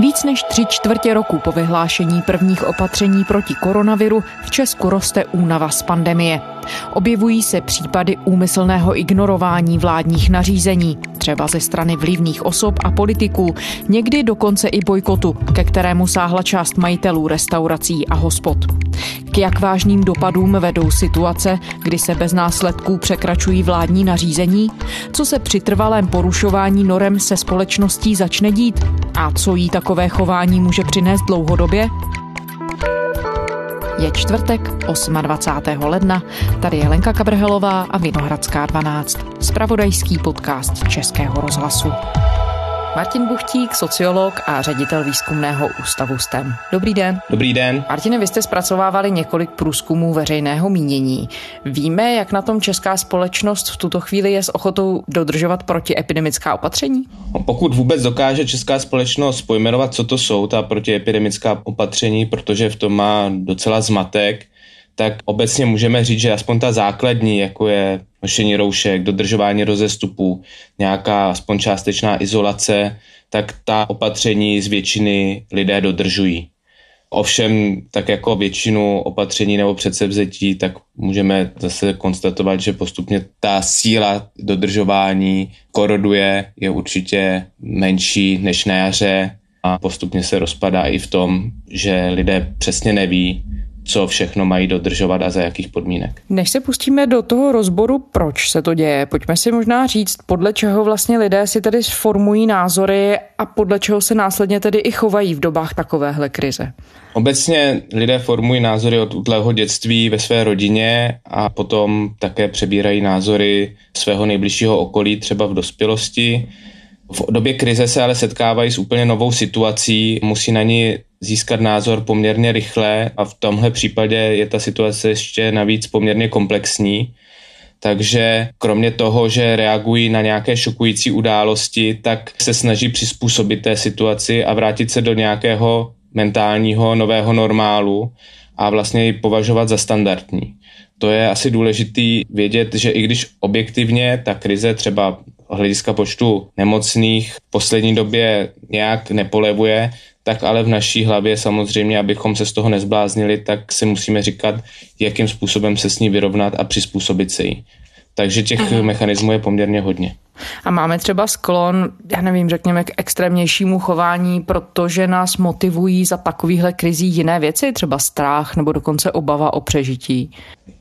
Víc než tři čtvrtě roku po vyhlášení prvních opatření proti koronaviru v Česku roste únava z pandemie. Objevují se případy úmyslného ignorování vládních nařízení, třeba ze strany vlivných osob a politiků, někdy dokonce i bojkotu, ke kterému sáhla část majitelů restaurací a hospod. K jak vážným dopadům vedou situace, kdy se bez následků překračují vládní nařízení? Co se při trvalém porušování norem se společností začne dít? A co jí takové chování může přinést dlouhodobě? Je čtvrtek, 28. ledna. Tady je Lenka Kabrhelová a Vinohradská 12. Spravodajský podcast Českého rozhlasu. Martin Buchtík, sociolog a ředitel výzkumného ústavu STEM. Dobrý den. Dobrý den. Martine, vy jste zpracovávali několik průzkumů veřejného mínění. Víme, jak na tom česká společnost v tuto chvíli je s ochotou dodržovat protiepidemická opatření? No, pokud vůbec dokáže česká společnost pojmenovat, co to jsou ta protiepidemická opatření, protože v tom má docela zmatek, tak obecně můžeme říct, že aspoň ta základní, jako je nošení roušek, dodržování rozestupů, nějaká aspoň částečná izolace, tak ta opatření z většiny lidé dodržují. Ovšem, tak jako většinu opatření nebo předsevzetí, tak můžeme zase konstatovat, že postupně ta síla dodržování koroduje, je určitě menší než na jaře a postupně se rozpadá i v tom, že lidé přesně neví, co všechno mají dodržovat a za jakých podmínek. Než se pustíme do toho rozboru, proč se to děje, pojďme si možná říct, podle čeho vlastně lidé si tedy sformují názory a podle čeho se následně tedy i chovají v dobách takovéhle krize. Obecně lidé formují názory od útlého dětství ve své rodině a potom také přebírají názory svého nejbližšího okolí, třeba v dospělosti. V době krize se ale setkávají s úplně novou situací, musí na ní získat názor poměrně rychle a v tomhle případě je ta situace ještě navíc poměrně komplexní. Takže kromě toho, že reagují na nějaké šokující události, tak se snaží přizpůsobit té situaci a vrátit se do nějakého mentálního nového normálu a vlastně ji považovat za standardní. To je asi důležitý vědět, že i když objektivně ta krize třeba hlediska počtu nemocných v poslední době nějak nepolevuje, tak ale v naší hlavě samozřejmě, abychom se z toho nezbláznili, tak si musíme říkat, jakým způsobem se s ní vyrovnat a přizpůsobit se jí. Takže těch Aha. mechanismů je poměrně hodně. A máme třeba sklon, já nevím, řekněme, k extrémnějšímu chování, protože nás motivují za takovýhle krizí jiné věci, třeba strach nebo dokonce obava o přežití.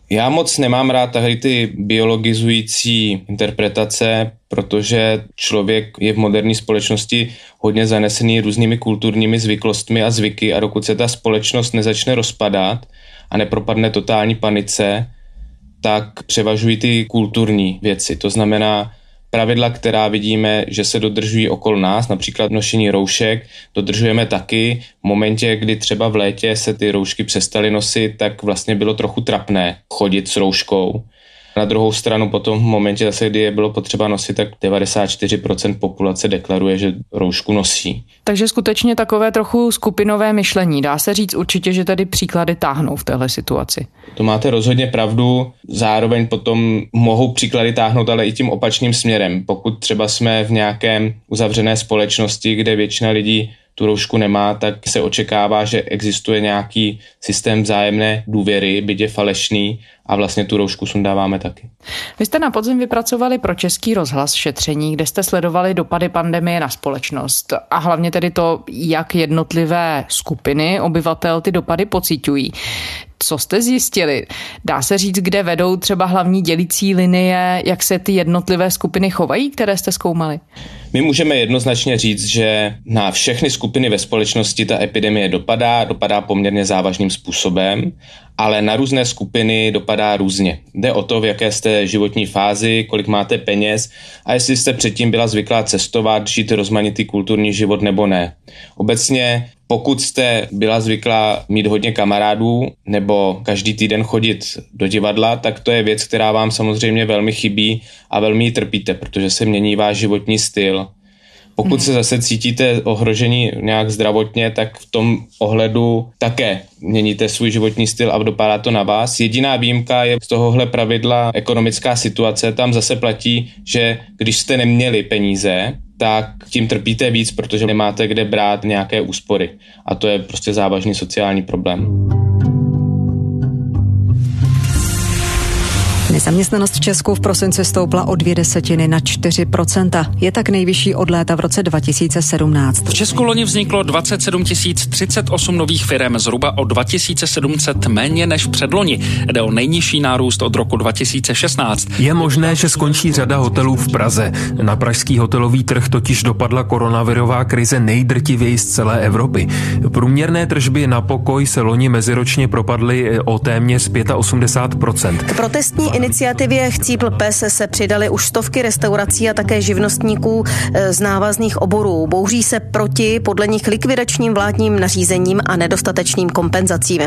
Já moc nemám rád tahle ty biologizující interpretace, protože člověk je v moderní společnosti hodně zanesený různými kulturními zvyklostmi a zvyky a dokud se ta společnost nezačne rozpadat a nepropadne totální panice, tak převažují ty kulturní věci. To znamená, pravidla, která vidíme, že se dodržují okolo nás, například nošení roušek, dodržujeme taky. V momentě, kdy třeba v létě se ty roušky přestaly nosit, tak vlastně bylo trochu trapné chodit s rouškou. Na druhou stranu potom v momentě zase, kdy je bylo potřeba nosit, tak 94% populace deklaruje, že roušku nosí. Takže skutečně takové trochu skupinové myšlení. Dá se říct určitě, že tady příklady táhnou v téhle situaci. To máte rozhodně pravdu. Zároveň potom mohou příklady táhnout, ale i tím opačným směrem. Pokud třeba jsme v nějakém uzavřené společnosti, kde většina lidí tu roušku nemá, tak se očekává, že existuje nějaký systém vzájemné důvěry, byť je falešný a vlastně tu roušku sundáváme taky. Vy jste na podzim vypracovali pro Český rozhlas šetření, kde jste sledovali dopady pandemie na společnost a hlavně tedy to, jak jednotlivé skupiny obyvatel ty dopady pocitují. Co jste zjistili? Dá se říct, kde vedou třeba hlavní dělící linie, jak se ty jednotlivé skupiny chovají, které jste zkoumali? My můžeme jednoznačně říct, že na všechny skupiny ve společnosti ta epidemie dopadá, dopadá poměrně závažným způsobem, ale na různé skupiny dopadá různě. Jde o to, v jaké jste životní fázi, kolik máte peněz a jestli jste předtím byla zvyklá cestovat, žít rozmanitý kulturní život nebo ne. Obecně pokud jste byla zvyklá mít hodně kamarádů nebo každý týden chodit do divadla, tak to je věc, která vám samozřejmě velmi chybí a velmi trpíte, protože se mění váš životní styl. Pokud hmm. se zase cítíte ohrožení nějak zdravotně, tak v tom ohledu také měníte svůj životní styl a dopadá to na vás. Jediná výjimka je z tohohle pravidla ekonomická situace. Tam zase platí, že když jste neměli peníze, tak tím trpíte víc, protože nemáte kde brát nějaké úspory. A to je prostě závažný sociální problém. Nezaměstnanost v Česku v prosinci stoupla o dvě desetiny na 4%. Je tak nejvyšší od léta v roce 2017. V Česku loni vzniklo 27 038 nových firm, zhruba o 2700 méně než předloni. Jde o nejnižší nárůst od roku 2016. Je možné, že skončí řada hotelů v Praze. Na pražský hotelový trh totiž dopadla koronavirová krize nejdrtivěji z celé Evropy. Průměrné tržby na pokoj se loni meziročně propadly o téměř 85%. K protestní iniciativě Chcípl pes se přidali už stovky restaurací a také živnostníků eh, z návazných oborů. Bouří se proti podle nich likvidačním vládním nařízením a nedostatečným kompenzacím.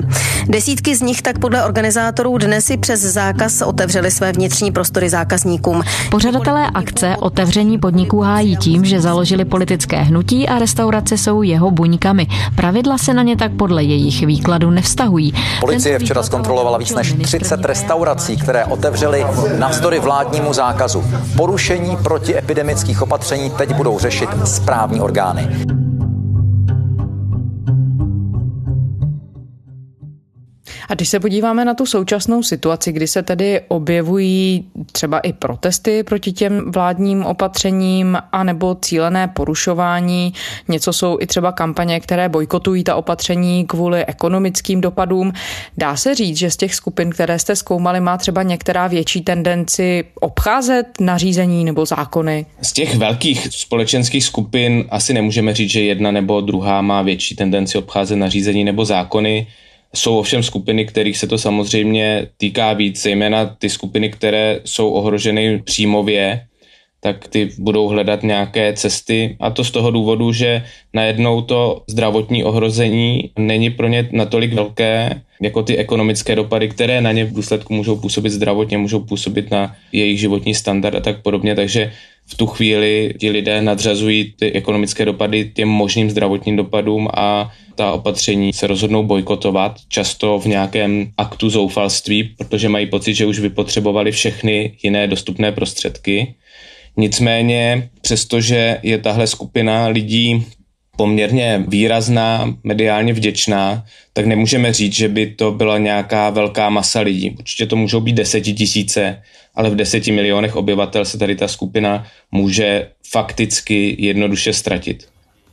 Desítky z nich tak podle organizátorů dnes i přes zákaz otevřeli své vnitřní prostory zákazníkům. Pořadatelé akce otevření podniků hájí tím, že založili politické hnutí a restaurace jsou jeho buňkami. Pravidla se na ně tak podle jejich výkladu nevztahují. Policie včera zkontrolovala víc než 30 restaurací, které otevřeli navzdory vládnímu zákazu. Porušení protiepidemických opatření teď budou řešit správní orgány. A když se podíváme na tu současnou situaci, kdy se tedy objevují třeba i protesty proti těm vládním opatřením, anebo cílené porušování, něco jsou i třeba kampaně, které bojkotují ta opatření kvůli ekonomickým dopadům. Dá se říct, že z těch skupin, které jste zkoumali, má třeba některá větší tendenci obcházet nařízení nebo zákony? Z těch velkých společenských skupin asi nemůžeme říct, že jedna nebo druhá má větší tendenci obcházet nařízení nebo zákony. Jsou ovšem skupiny, kterých se to samozřejmě týká víc, zejména ty skupiny, které jsou ohroženy příjmově, tak ty budou hledat nějaké cesty a to z toho důvodu, že najednou to zdravotní ohrození není pro ně natolik velké, jako ty ekonomické dopady, které na ně v důsledku můžou působit zdravotně, můžou působit na jejich životní standard a tak podobně, takže v tu chvíli ti lidé nadřazují ty ekonomické dopady těm možným zdravotním dopadům a ta opatření se rozhodnou bojkotovat, často v nějakém aktu zoufalství, protože mají pocit, že už vypotřebovali všechny jiné dostupné prostředky. Nicméně, přestože je tahle skupina lidí poměrně výrazná, mediálně vděčná, tak nemůžeme říct, že by to byla nějaká velká masa lidí. Určitě to můžou být desetitisíce, ale v deseti milionech obyvatel se tady ta skupina může fakticky jednoduše ztratit.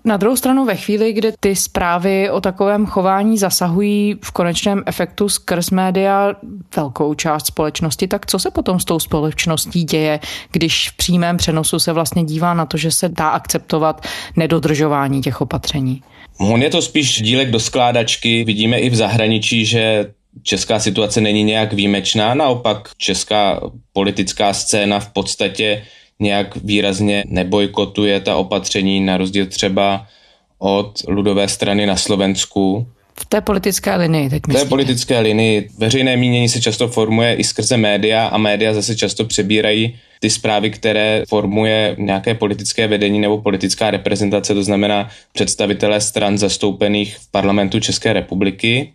Na druhou stranu ve chvíli, kdy ty zprávy o takovém chování zasahují v konečném efektu skrz média velkou část společnosti, tak co se potom s tou společností děje, když v přímém přenosu se vlastně dívá na to, že se dá akceptovat nedodržování těch opatření? On je to spíš dílek do skládačky. Vidíme i v zahraničí, že česká situace není nějak výjimečná, naopak česká politická scéna v podstatě nějak výrazně nebojkotuje ta opatření, na rozdíl třeba od ludové strany na Slovensku. V té politické linii teď myslíte? V té politické linii veřejné mínění se často formuje i skrze média a média zase často přebírají ty zprávy, které formuje nějaké politické vedení nebo politická reprezentace, to znamená představitelé stran zastoupených v parlamentu České republiky.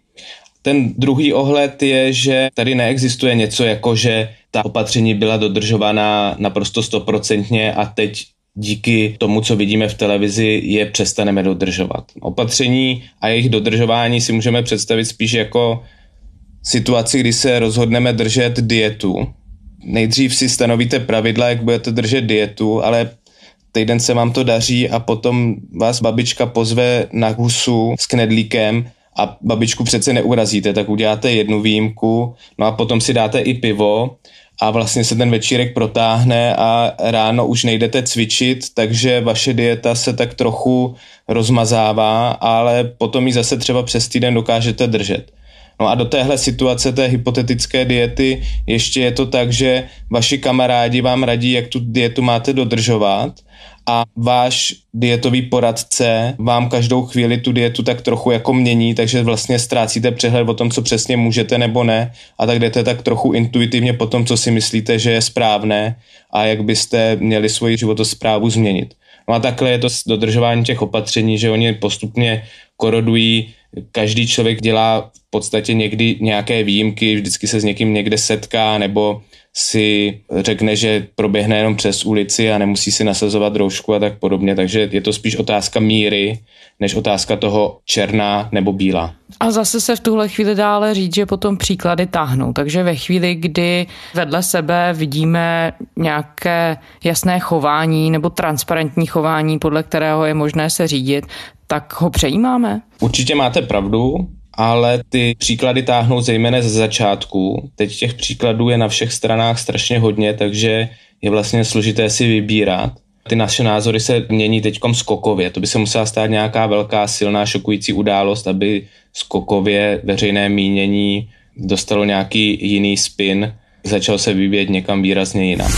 Ten druhý ohled je, že tady neexistuje něco jako, že ta opatření byla dodržovaná naprosto stoprocentně a teď díky tomu, co vidíme v televizi, je přestaneme dodržovat. Opatření a jejich dodržování si můžeme představit spíš jako situaci, kdy se rozhodneme držet dietu. Nejdřív si stanovíte pravidla, jak budete držet dietu, ale týden se vám to daří a potom vás babička pozve na husu s knedlíkem a babičku přece neurazíte, tak uděláte jednu výjimku, no a potom si dáte i pivo a vlastně se ten večírek protáhne a ráno už nejdete cvičit, takže vaše dieta se tak trochu rozmazává, ale potom ji zase třeba přes týden dokážete držet. No a do téhle situace té hypotetické diety ještě je to tak, že vaši kamarádi vám radí, jak tu dietu máte dodržovat a váš dietový poradce vám každou chvíli tu dietu tak trochu jako mění, takže vlastně ztrácíte přehled o tom, co přesně můžete nebo ne a tak jdete tak trochu intuitivně po tom, co si myslíte, že je správné a jak byste měli svoji životosprávu změnit. No a takhle je to s dodržováním těch opatření, že oni postupně korodují, každý člověk dělá v podstatě někdy nějaké výjimky, vždycky se s někým někde setká nebo si řekne, že proběhne jenom přes ulici a nemusí si nasazovat roušku a tak podobně, takže je to spíš otázka míry, než otázka toho černá nebo bílá. A zase se v tuhle chvíli dále říct, že potom příklady táhnou. Takže ve chvíli, kdy vedle sebe vidíme nějaké jasné chování nebo transparentní chování, podle kterého je možné se řídit, tak ho přejímáme? Určitě máte pravdu ale ty příklady táhnou zejména ze začátku. Teď těch příkladů je na všech stranách strašně hodně, takže je vlastně složité si vybírat. Ty naše názory se mění teď skokově. To by se musela stát nějaká velká, silná, šokující událost, aby skokově veřejné mínění dostalo nějaký jiný spin, začal se vyvíjet někam výrazně jinam.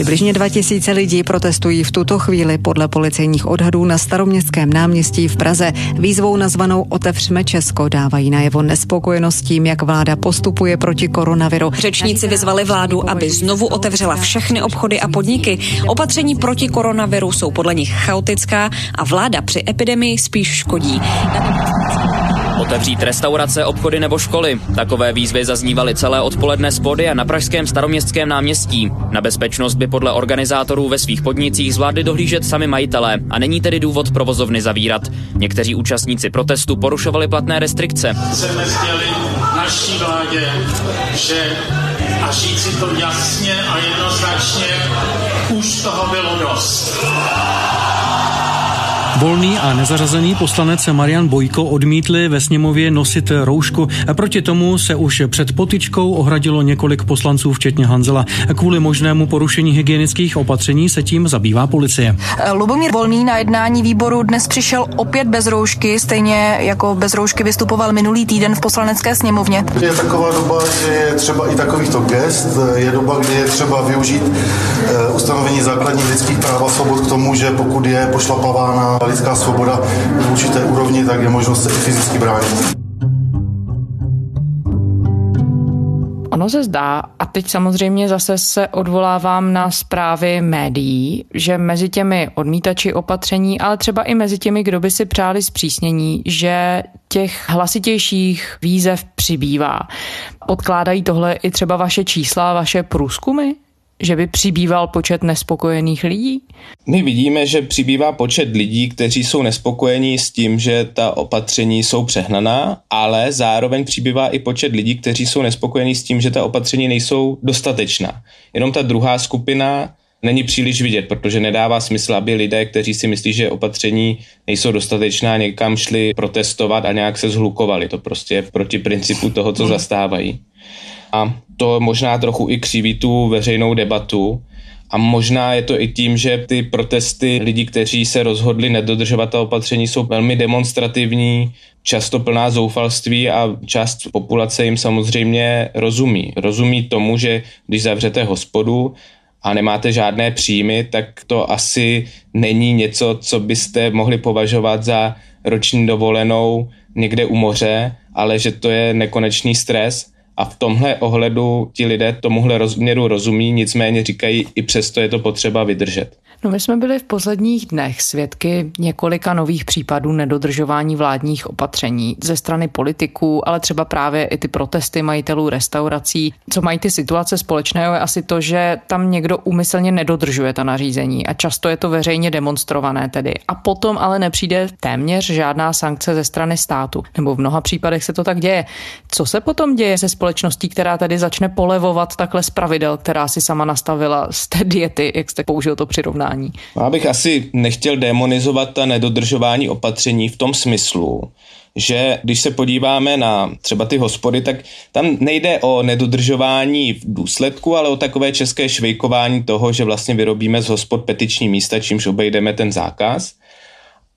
Přibližně 2000 lidí protestují v tuto chvíli podle policejních odhadů na staroměstském náměstí v Praze. Výzvou nazvanou Otevřme Česko dávají najevo nespokojenost tím, jak vláda postupuje proti koronaviru. Řečníci vyzvali vládu, aby znovu otevřela všechny obchody a podniky. Opatření proti koronaviru jsou podle nich chaotická a vláda při epidemii spíš škodí. Otevřít restaurace, obchody nebo školy. Takové výzvy zaznívaly celé odpoledne z a na pražském staroměstském náměstí. Na bezpečnost by podle organizátorů ve svých podnicích zvládli dohlížet sami majitelé a není tedy důvod provozovny zavírat. Někteří účastníci protestu porušovali platné restrikce. Chceme sdělit naší vládě, že a říci to jasně a jednoznačně, už toho bylo dost. Volný a nezařazený poslanec Marian Bojko odmítli ve sněmově nosit roušku. Proti tomu se už před potičkou ohradilo několik poslanců, včetně Hanzela. Kvůli možnému porušení hygienických opatření se tím zabývá policie. Lubomír Volný na jednání výboru dnes přišel opět bez roušky, stejně jako bez roušky vystupoval minulý týden v poslanecké sněmovně. Je taková doba, že je třeba i takovýchto gest, je doba, kdy je třeba využít eh, ustanovení základních lidských práv a svobod k tomu, že pokud je pošlapavána lidská svoboda v určité úrovni, tak je možnost se i fyzicky bránit. Ono se zdá, a teď samozřejmě zase se odvolávám na zprávy médií, že mezi těmi odmítači opatření, ale třeba i mezi těmi, kdo by si přáli zpřísnění, že těch hlasitějších výzev přibývá. Podkládají tohle i třeba vaše čísla, vaše průzkumy? Že by přibýval počet nespokojených lidí? My vidíme, že přibývá počet lidí, kteří jsou nespokojení s tím, že ta opatření jsou přehnaná, ale zároveň přibývá i počet lidí, kteří jsou nespokojení s tím, že ta opatření nejsou dostatečná. Jenom ta druhá skupina není příliš vidět, protože nedává smysl, aby lidé, kteří si myslí, že opatření nejsou dostatečná, někam šli protestovat a nějak se zhlukovali. To prostě je proti principu toho, co zastávají a to možná trochu i křiví tu veřejnou debatu. A možná je to i tím, že ty protesty lidí, kteří se rozhodli nedodržovat ta opatření, jsou velmi demonstrativní, často plná zoufalství a část populace jim samozřejmě rozumí. Rozumí tomu, že když zavřete hospodu a nemáte žádné příjmy, tak to asi není něco, co byste mohli považovat za roční dovolenou někde u moře, ale že to je nekonečný stres a v tomhle ohledu ti lidé tomuhle rozměru rozumí, nicméně říkají, i přesto je to potřeba vydržet. No my jsme byli v posledních dnech svědky několika nových případů nedodržování vládních opatření ze strany politiků, ale třeba právě i ty protesty majitelů restaurací. Co mají ty situace společného je asi to, že tam někdo úmyslně nedodržuje ta nařízení a často je to veřejně demonstrované tedy. A potom ale nepřijde téměř žádná sankce ze strany státu. Nebo v mnoha případech se to tak děje. Co se potom děje se společností, která tady začne polevovat takhle z pravidel, která si sama nastavila z té diety, jak jste použil to přirovnání? Jednání. Já bych asi nechtěl demonizovat ta nedodržování opatření v tom smyslu, že když se podíváme na třeba ty hospody, tak tam nejde o nedodržování v důsledku, ale o takové české švejkování toho, že vlastně vyrobíme z hospod petiční místa, čímž obejdeme ten zákaz.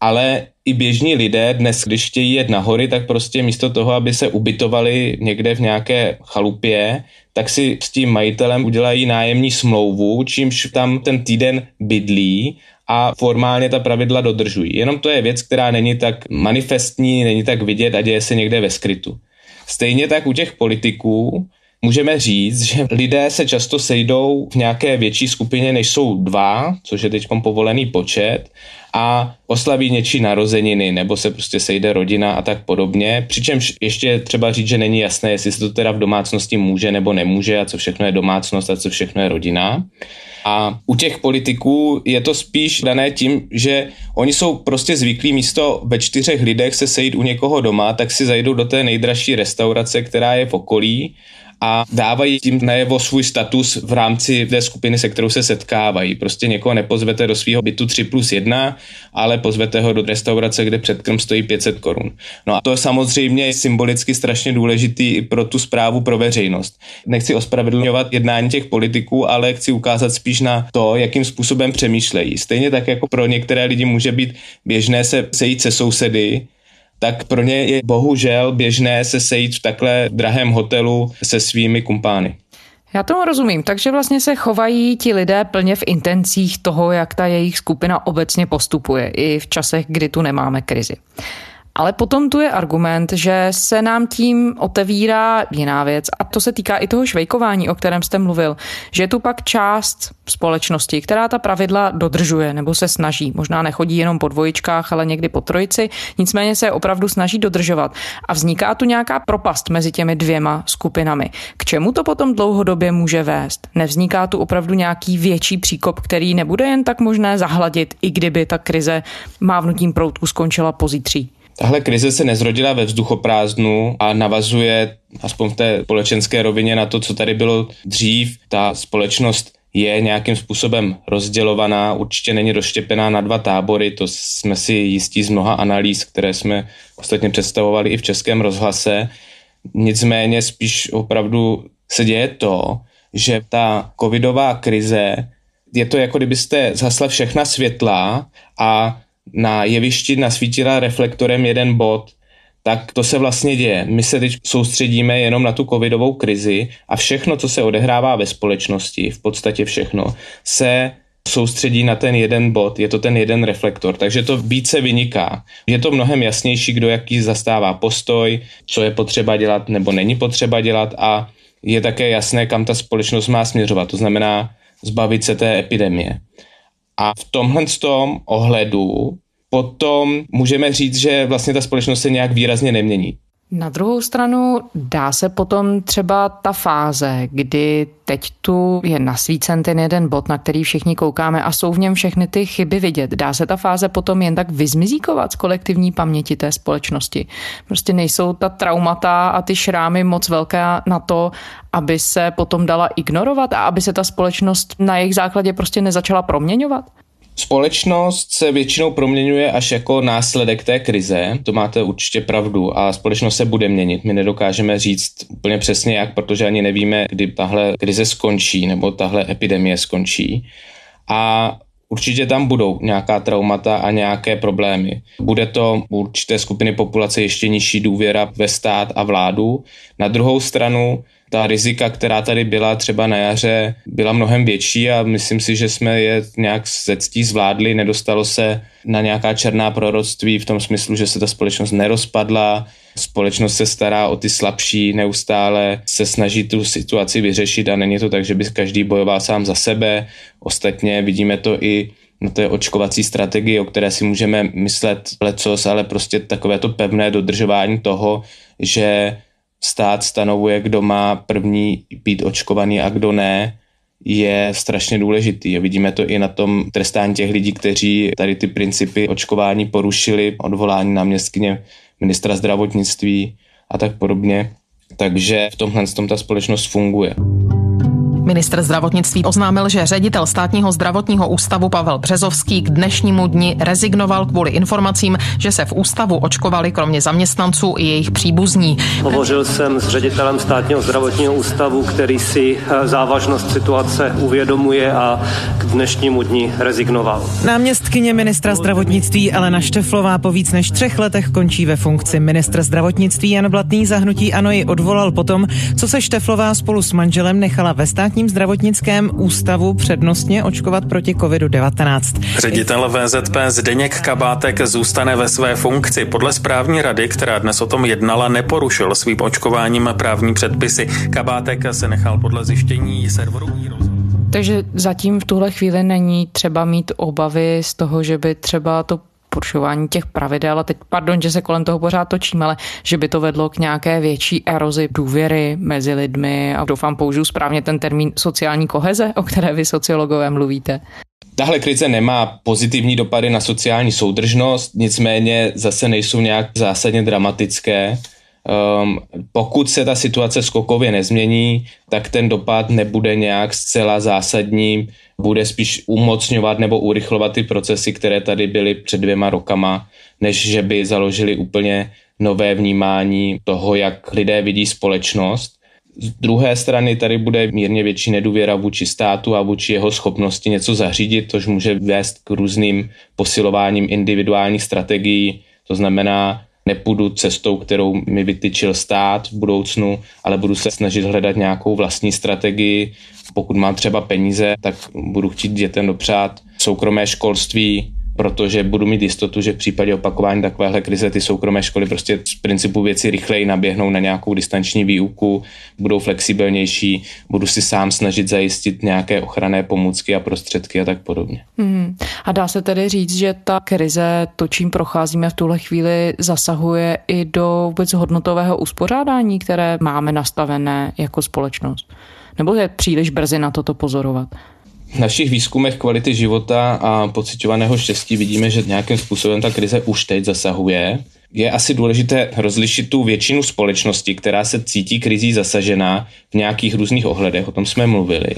Ale i běžní lidé dnes, když chtějí jet na hory, tak prostě místo toho, aby se ubytovali někde v nějaké chalupě, tak si s tím majitelem udělají nájemní smlouvu, čímž tam ten týden bydlí a formálně ta pravidla dodržují. Jenom to je věc, která není tak manifestní, není tak vidět a děje se někde ve skrytu. Stejně tak u těch politiků můžeme říct, že lidé se často sejdou v nějaké větší skupině, než jsou dva, což je teď povolený počet, a oslaví něčí narozeniny, nebo se prostě sejde rodina a tak podobně. Přičemž ještě třeba říct, že není jasné, jestli se to teda v domácnosti může nebo nemůže a co všechno je domácnost a co všechno je rodina. A u těch politiků je to spíš dané tím, že oni jsou prostě zvyklí místo ve čtyřech lidech se sejít u někoho doma, tak si zajdou do té nejdražší restaurace, která je v okolí a dávají tím najevo svůj status v rámci té skupiny, se kterou se setkávají. Prostě někoho nepozvete do svého bytu 3 plus 1, ale pozvete ho do restaurace, kde předkrm stojí 500 korun. No a to je samozřejmě symbolicky strašně důležitý i pro tu zprávu pro veřejnost. Nechci ospravedlňovat jednání těch politiků, ale chci ukázat spíš na to, jakým způsobem přemýšlejí. Stejně tak jako pro některé lidi může být běžné se sejít se sousedy, tak pro ně je bohužel běžné se sejít v takhle drahém hotelu se svými kumpány. Já tomu rozumím, takže vlastně se chovají ti lidé plně v intencích toho, jak ta jejich skupina obecně postupuje, i v časech, kdy tu nemáme krizi. Ale potom tu je argument, že se nám tím otevírá jiná věc a to se týká i toho švejkování, o kterém jste mluvil, že je tu pak část společnosti, která ta pravidla dodržuje nebo se snaží. Možná nechodí jenom po dvojičkách, ale někdy po trojici, nicméně se opravdu snaží dodržovat. A vzniká tu nějaká propast mezi těmi dvěma skupinami. K čemu to potom dlouhodobě může vést? Nevzniká tu opravdu nějaký větší příkop, který nebude jen tak možné zahladit, i kdyby ta krize mávnutím proutku skončila pozítří? Tahle krize se nezrodila ve vzduchoprázdnu a navazuje aspoň v té společenské rovině na to, co tady bylo dřív. Ta společnost je nějakým způsobem rozdělovaná, určitě není rozštěpená na dva tábory, to jsme si jistí z mnoha analýz, které jsme ostatně představovali i v českém rozhlase. Nicméně spíš opravdu se děje to, že ta covidová krize je to jako kdybyste zhasla všechna světla a na jevišti nasvítila reflektorem jeden bod, tak to se vlastně děje. My se teď soustředíme jenom na tu covidovou krizi a všechno, co se odehrává ve společnosti, v podstatě všechno, se soustředí na ten jeden bod, je to ten jeden reflektor, takže to více vyniká. Je to mnohem jasnější, kdo jaký zastává postoj, co je potřeba dělat nebo není potřeba dělat a je také jasné, kam ta společnost má směřovat, to znamená zbavit se té epidemie. A v tomhle tom ohledu potom můžeme říct, že vlastně ta společnost se nějak výrazně nemění. Na druhou stranu dá se potom třeba ta fáze, kdy teď tu je nasvícen ten jeden bod, na který všichni koukáme a jsou v něm všechny ty chyby vidět. Dá se ta fáze potom jen tak vyzmizíkovat z kolektivní paměti té společnosti. Prostě nejsou ta traumata a ty šrámy moc velké na to, aby se potom dala ignorovat a aby se ta společnost na jejich základě prostě nezačala proměňovat? Společnost se většinou proměňuje až jako následek té krize, to máte určitě pravdu, a společnost se bude měnit. My nedokážeme říct úplně přesně jak, protože ani nevíme, kdy tahle krize skončí nebo tahle epidemie skončí. A Určitě tam budou nějaká traumata a nějaké problémy. Bude to u určité skupiny populace ještě nižší důvěra ve stát a vládu. Na druhou stranu ta rizika, která tady byla třeba na jaře, byla mnohem větší a myslím si, že jsme je nějak se ctí zvládli, nedostalo se na nějaká černá proroctví v tom smyslu, že se ta společnost nerozpadla, společnost se stará o ty slabší, neustále se snaží tu situaci vyřešit a není to tak, že by každý bojoval sám za sebe. Ostatně vidíme to i na té očkovací strategii, o které si můžeme myslet lecos, ale prostě takové to pevné dodržování toho, že stát stanovuje, kdo má první být očkovaný a kdo ne, je strašně důležitý. Vidíme to i na tom trestání těch lidí, kteří tady ty principy očkování porušili, odvolání náměstkyně ministra zdravotnictví a tak podobně. Takže v tomhle tom ta společnost funguje. Ministr zdravotnictví oznámil, že ředitel státního zdravotního ústavu Pavel Březovský k dnešnímu dni rezignoval kvůli informacím, že se v ústavu očkovali kromě zaměstnanců i jejich příbuzní. Hovořil jsem s ředitelem státního zdravotního ústavu, který si eh, závažnost situace uvědomuje a k dnešnímu dni rezignoval. Náměstkyně ministra zdravotnictví Elena Šteflová po víc než třech letech končí ve funkci. Ministr zdravotnictví Jan Blatný zahnutí Ano ji odvolal potom, co se Šteflová spolu s manželem nechala ve státní státním zdravotnickém ústavu přednostně očkovat proti COVID-19. Ředitel VZP Zdeněk Kabátek zůstane ve své funkci. Podle správní rady, která dnes o tom jednala, neporušil svým očkováním právní předpisy. Kabátek se nechal podle zjištění serveru takže zatím v tuhle chvíli není třeba mít obavy z toho, že by třeba to porušování těch pravidel, a teď pardon, že se kolem toho pořád točím, ale že by to vedlo k nějaké větší erozi důvěry mezi lidmi a doufám použiju správně ten termín sociální koheze, o které vy sociologové mluvíte. Tahle krize nemá pozitivní dopady na sociální soudržnost, nicméně zase nejsou nějak zásadně dramatické. Um, pokud se ta situace skokově nezmění, tak ten dopad nebude nějak zcela zásadní, bude spíš umocňovat nebo urychlovat ty procesy, které tady byly před dvěma rokama, než že by založili úplně nové vnímání toho, jak lidé vidí společnost. Z druhé strany tady bude mírně větší nedůvěra vůči státu a vůči jeho schopnosti něco zařídit, což může vést k různým posilováním individuálních strategií. To znamená, nepůjdu cestou, kterou mi vytyčil stát v budoucnu, ale budu se snažit hledat nějakou vlastní strategii. Pokud mám třeba peníze, tak budu chtít dětem dopřát soukromé školství, protože budu mít jistotu, že v případě opakování takovéhle krize ty soukromé školy prostě z principu věci rychleji naběhnou na nějakou distanční výuku, budou flexibilnější, budu si sám snažit zajistit nějaké ochranné pomůcky a prostředky a tak podobně. Hmm. A dá se tedy říct, že ta krize, to, čím procházíme v tuhle chvíli, zasahuje i do vůbec hodnotového uspořádání, které máme nastavené jako společnost? Nebo je příliš brzy na toto pozorovat? V našich výzkumech kvality života a pocitovaného štěstí vidíme, že nějakým způsobem ta krize už teď zasahuje. Je asi důležité rozlišit tu většinu společnosti, která se cítí krizí zasažená v nějakých různých ohledech, o tom jsme mluvili,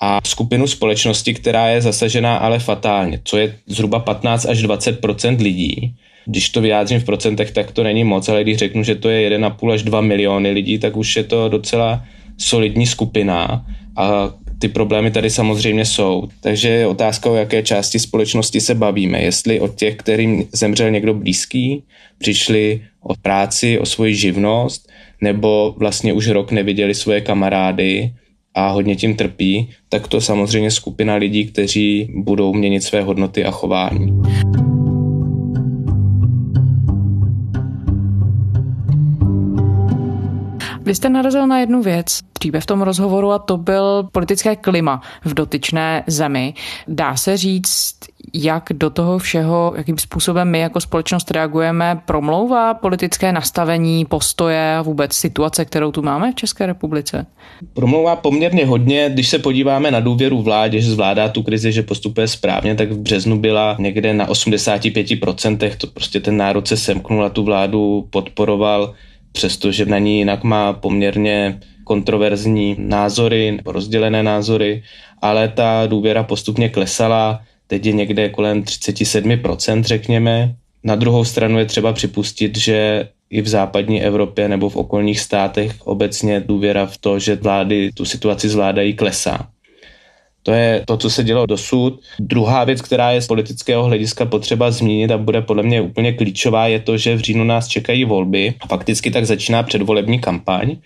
a skupinu společnosti, která je zasažená ale fatálně, co je zhruba 15 až 20% lidí. Když to vyjádřím v procentech, tak to není moc, ale když řeknu, že to je 1,5 až 2 miliony lidí, tak už je to docela solidní skupina a ty problémy tady samozřejmě jsou. Takže je otázka, o jaké části společnosti se bavíme. Jestli o těch, kterým zemřel někdo blízký, přišli o práci, o svoji živnost, nebo vlastně už rok neviděli svoje kamarády a hodně tím trpí, tak to samozřejmě skupina lidí, kteří budou měnit své hodnoty a chování. Vy jste narazil na jednu věc dříve v tom rozhovoru a to byl politické klima v dotyčné zemi. Dá se říct, jak do toho všeho, jakým způsobem my jako společnost reagujeme, promlouvá politické nastavení, postoje a vůbec situace, kterou tu máme v České republice? Promlouvá poměrně hodně, když se podíváme na důvěru vládě, že zvládá tu krizi, že postupuje správně, tak v březnu byla někde na 85%, to prostě ten národ se semknul a tu vládu podporoval přestože na ní jinak má poměrně kontroverzní názory nebo rozdělené názory, ale ta důvěra postupně klesala, teď je někde kolem 37%, řekněme. Na druhou stranu je třeba připustit, že i v západní Evropě nebo v okolních státech obecně důvěra v to, že vlády tu situaci zvládají, klesá. To je to, co se dělo dosud. Druhá věc, která je z politického hlediska potřeba zmínit a bude podle mě úplně klíčová, je to, že v říjnu nás čekají volby. Fakticky tak začíná předvolební kampaň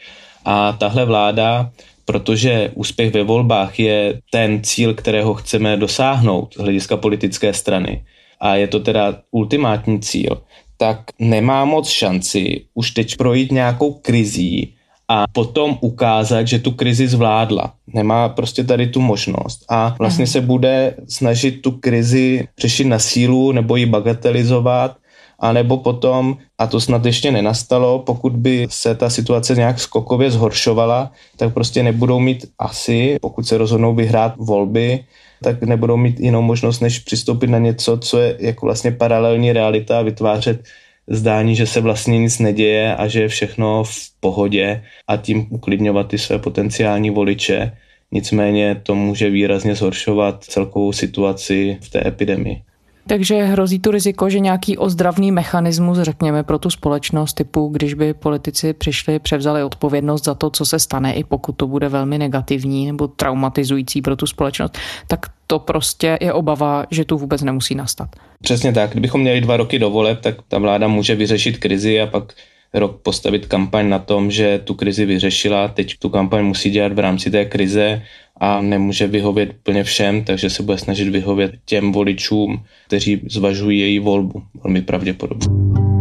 a tahle vláda protože úspěch ve volbách je ten cíl, kterého chceme dosáhnout z hlediska politické strany a je to teda ultimátní cíl, tak nemá moc šanci už teď projít nějakou krizí, a potom ukázat, že tu krizi zvládla. Nemá prostě tady tu možnost a vlastně se bude snažit tu krizi řešit na sílu nebo ji bagatelizovat a nebo potom, a to snad ještě nenastalo, pokud by se ta situace nějak skokově zhoršovala, tak prostě nebudou mít asi, pokud se rozhodnou vyhrát volby, tak nebudou mít jinou možnost, než přistoupit na něco, co je jako vlastně paralelní realita a vytvářet zdání, že se vlastně nic neděje a že je všechno v pohodě a tím uklidňovat ty své potenciální voliče. Nicméně to může výrazně zhoršovat celkovou situaci v té epidemii. Takže hrozí tu riziko, že nějaký ozdravný mechanismus, řekněme, pro tu společnost typu, když by politici přišli, převzali odpovědnost za to, co se stane, i pokud to bude velmi negativní nebo traumatizující pro tu společnost, tak to prostě je obava, že tu vůbec nemusí nastat. Přesně tak. Kdybychom měli dva roky do voleb, tak ta vláda může vyřešit krizi a pak rok postavit kampaň na tom, že tu krizi vyřešila, teď tu kampaň musí dělat v rámci té krize a nemůže vyhovět úplně všem, takže se bude snažit vyhovět těm voličům, kteří zvažují její volbu, velmi pravděpodobně.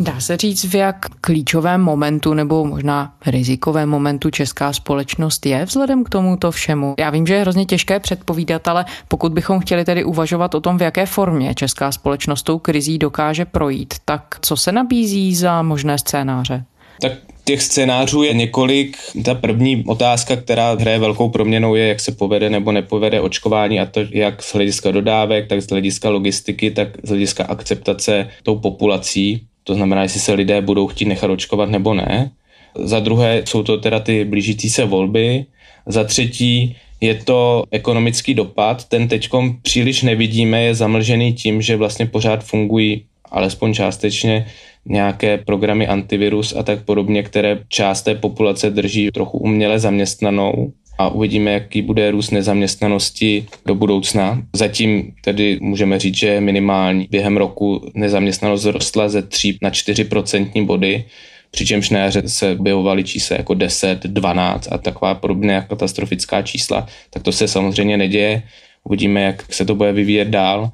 Dá se říct, v jak klíčovém momentu nebo možná rizikovém momentu česká společnost je vzhledem k tomuto všemu? Já vím, že je hrozně těžké předpovídat, ale pokud bychom chtěli tedy uvažovat o tom, v jaké formě česká společnost tou krizí dokáže projít, tak co se nabízí za možné scénáře? Tak těch scénářů je několik. Ta první otázka, která hraje velkou proměnou, je, jak se povede nebo nepovede očkování a to jak z hlediska dodávek, tak z hlediska logistiky, tak z hlediska akceptace tou populací. To znamená, jestli se lidé budou chtít nechat očkovat nebo ne. Za druhé jsou to teda ty blížící se volby. Za třetí je to ekonomický dopad. Ten teďkom příliš nevidíme, je zamlžený tím, že vlastně pořád fungují alespoň částečně nějaké programy antivirus a tak podobně, které část té populace drží trochu uměle zaměstnanou a uvidíme, jaký bude růst nezaměstnanosti do budoucna. Zatím tedy můžeme říct, že minimální během roku nezaměstnanost zrostla ze 3 na 4 procentní body, přičemž na jaře se objevovaly čísla jako 10, 12 a taková podobná katastrofická čísla, tak to se samozřejmě neděje. Uvidíme, jak se to bude vyvíjet dál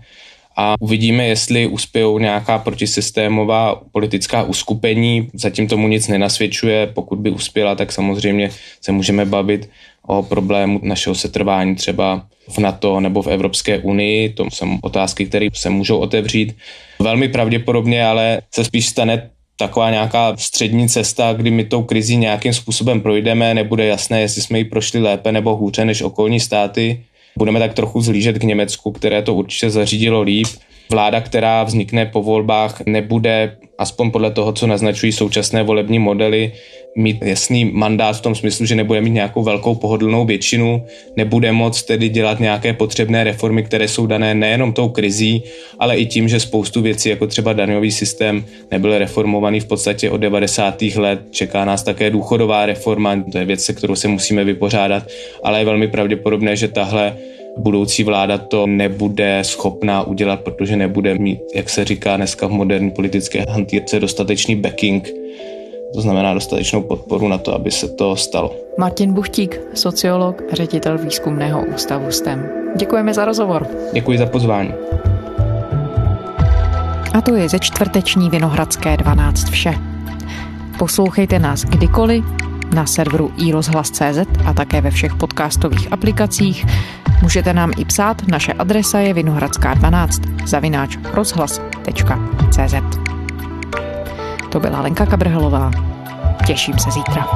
a uvidíme, jestli uspějou nějaká protisystémová politická uskupení. Zatím tomu nic nenasvědčuje. Pokud by uspěla, tak samozřejmě se můžeme bavit o problému našeho setrvání třeba v NATO nebo v Evropské unii. To jsou otázky, které se můžou otevřít. Velmi pravděpodobně ale se spíš stane taková nějaká střední cesta, kdy my tou krizí nějakým způsobem projdeme, nebude jasné, jestli jsme ji prošli lépe nebo hůře než okolní státy. Budeme tak trochu zlížet k Německu, které to určitě zařídilo líp. Vláda, která vznikne po volbách, nebude, aspoň podle toho, co naznačují současné volební modely, mít jasný mandát v tom smyslu, že nebude mít nějakou velkou pohodlnou většinu, nebude moc tedy dělat nějaké potřebné reformy, které jsou dané nejenom tou krizí, ale i tím, že spoustu věcí, jako třeba daňový systém, nebyl reformovaný v podstatě od 90. let. Čeká nás také důchodová reforma, to je věc, se kterou se musíme vypořádat, ale je velmi pravděpodobné, že tahle budoucí vláda to nebude schopná udělat, protože nebude mít, jak se říká dneska v moderní politické hantýrce, dostatečný backing to znamená dostatečnou podporu na to, aby se to stalo. Martin Buchtík, sociolog, ředitel výzkumného ústavu STEM. Děkujeme za rozhovor. Děkuji za pozvání. A to je ze čtvrteční Vinohradské 12 vše. Poslouchejte nás kdykoliv na serveru iRozhlas.cz a také ve všech podcastových aplikacích. Můžete nám i psát, naše adresa je vinohradská12 zavináč rozhlas.cz. To byla Lenka Kabrhelová. Těším se zítra.